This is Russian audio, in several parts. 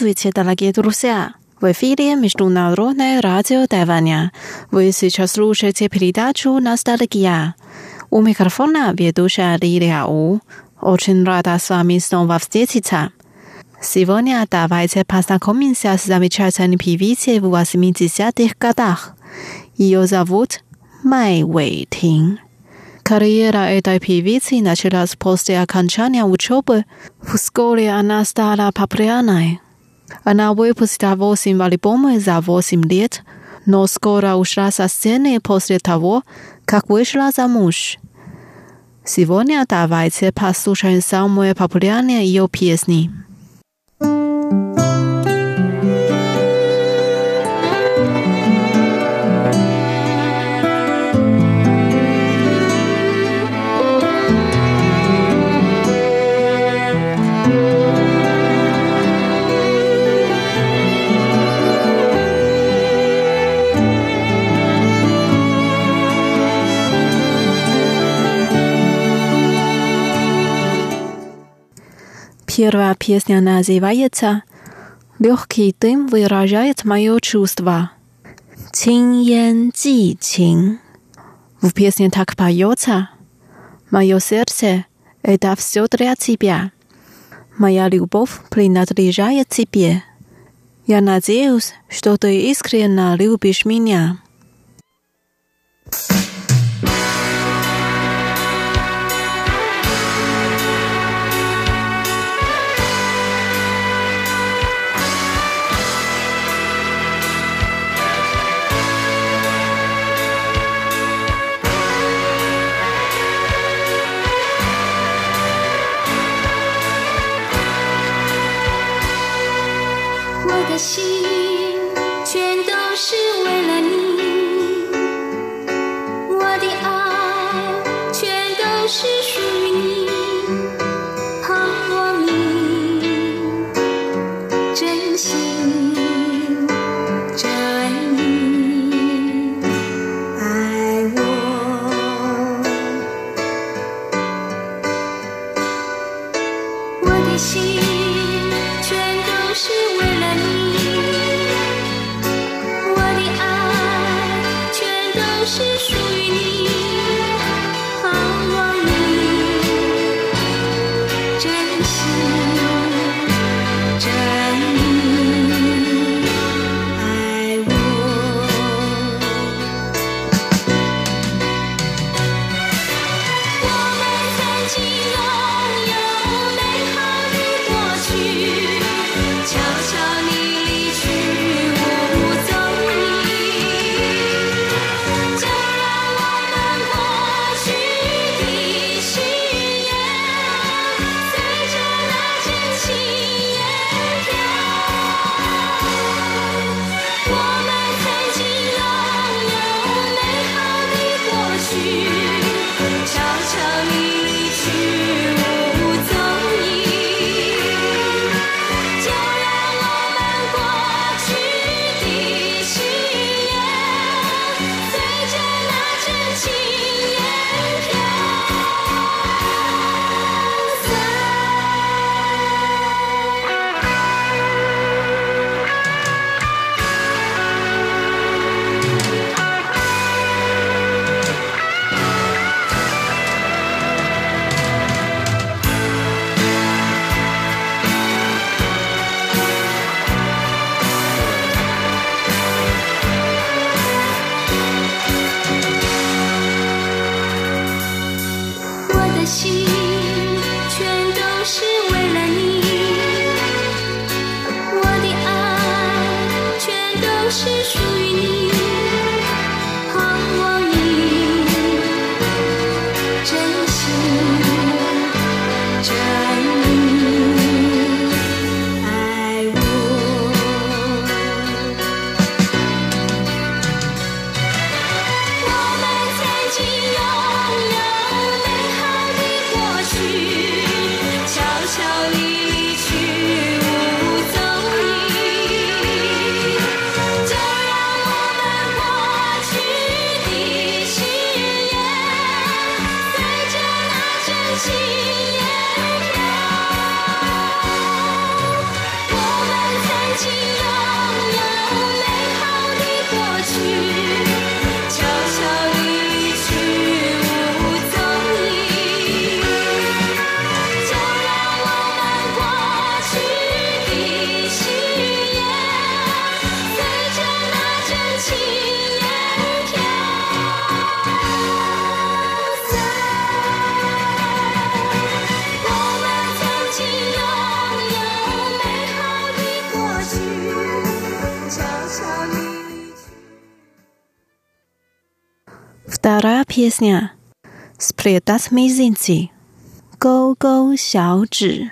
Здравствуйте, дорогие друзья! В эфире Международное радио Тайваня. Вы сейчас слушаете передачу «Ностальгия». У микрофона ведущая Лилия У. Очень рада с вами снова встретиться. Сегодня давайте познакомимся с замечательной певицей в 80-х годах. Ее зовут Май Вэйтин. Карьера этой певицы началась после окончания учебы. Вскоре она стала популярной. Она выпустила восемь альбомов за восемь лет, но скоро ушла со сцены после того, как вышла замуж. Сегодня давайте послушаем самые популярные ее песни. Первая песня называется «Легкий дым выражает мое чувство». Тиньян Ци Чин. В песне так поется «Мое сердце — это все для тебя. Моя любовь принадлежает тебе. Я надеюсь, что ты искренне любишь меня». Thank you. 心全都是为了你。我的爱全都是 pieśnia Sprytas Mizinci Go Go 小指。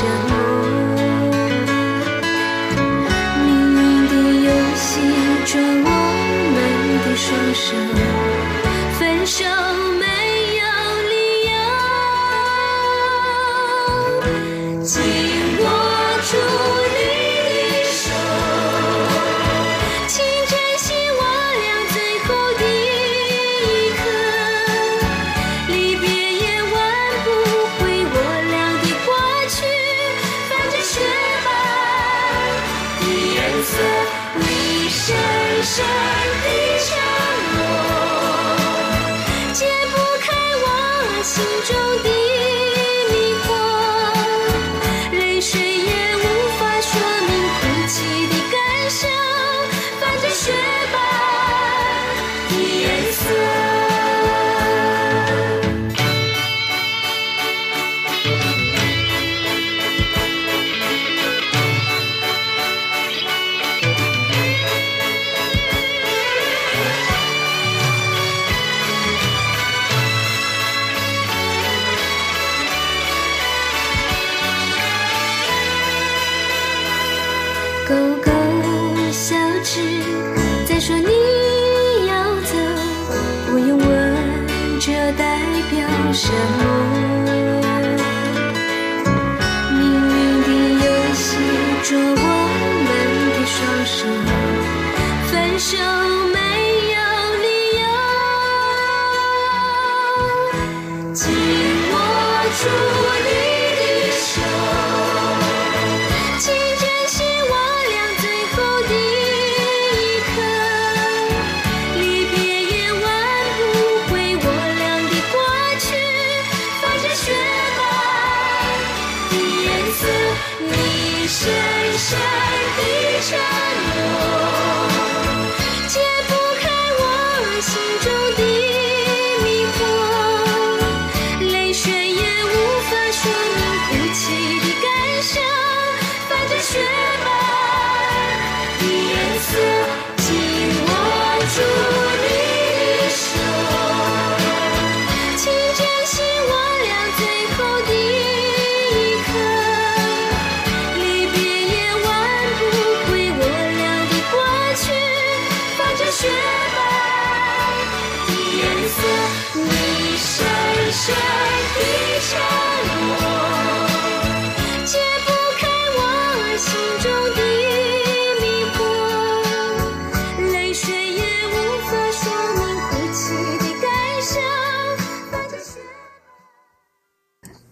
什么？命运的游戏抓我们的双手。你深深的沉默解不开我心中的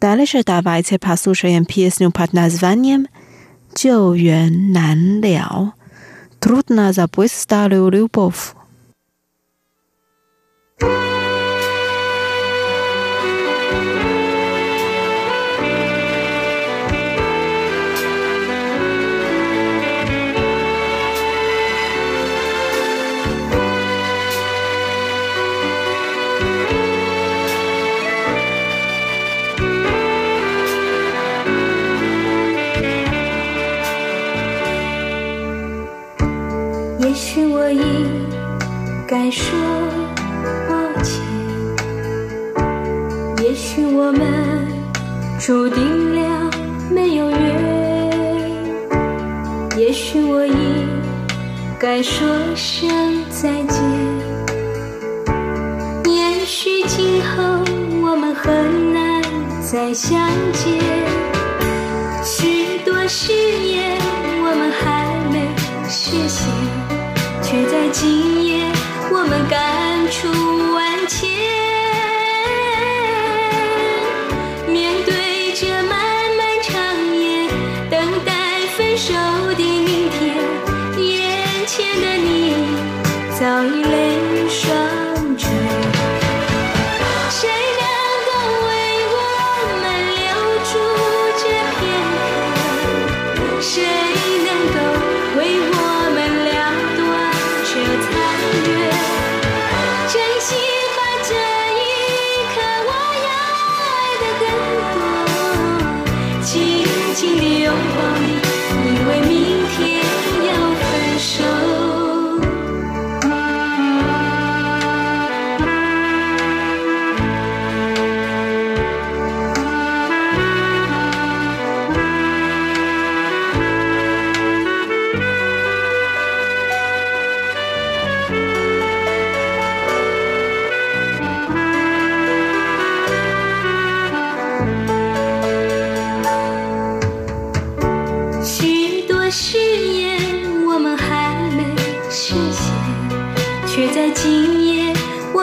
Dalej dawajcie posłuchajmy pieśnię pod nazwaniem Jiu Nan Liao. Trudna zabój starą любовь. 再相见许多誓言我们还没实现却在今夜我们感触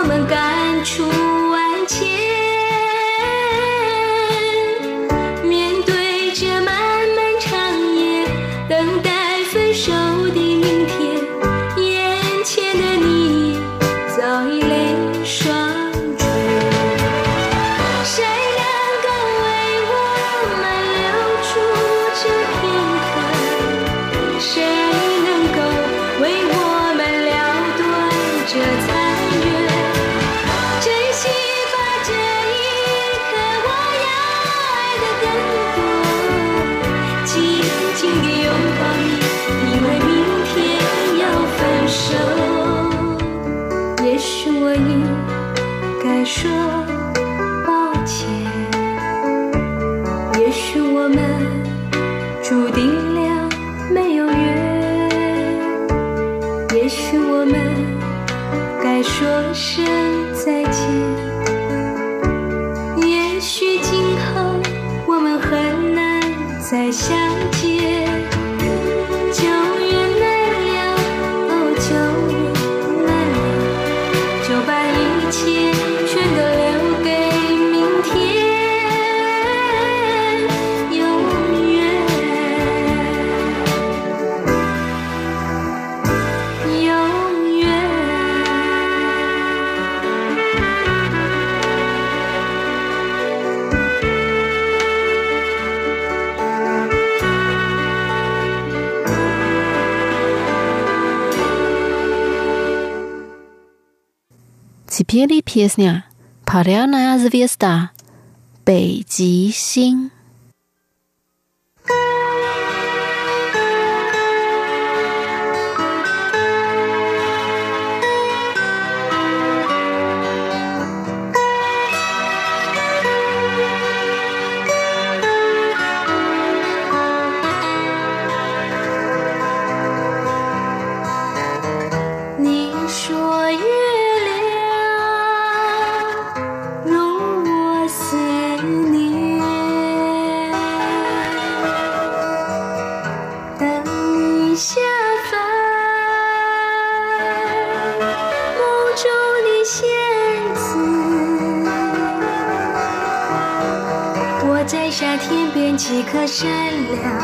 我们该 недели песня «Паряная звезда» —«北极星».善良。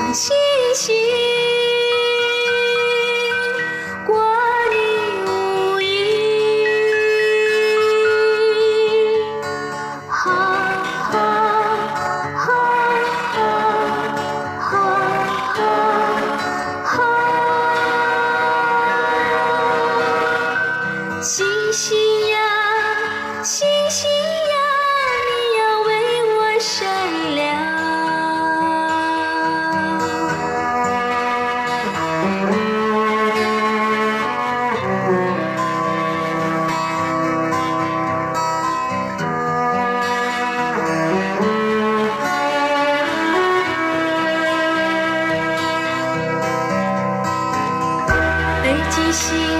心。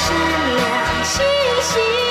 是两星星。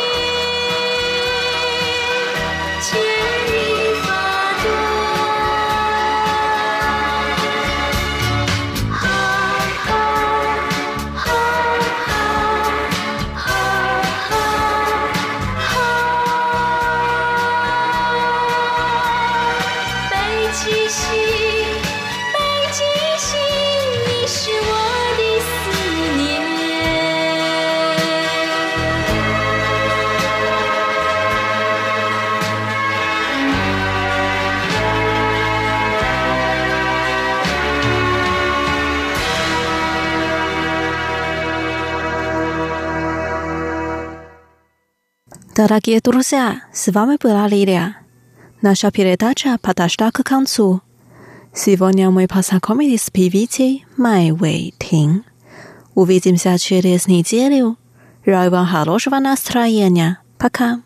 Дорогие друзья, с вами была Лилия. Наша передача подошла к концу. Сегодня мы познакомились с певицей Май Вэй Тин. Увидимся через неделю. Желаю вам хорошего настроения. Пока.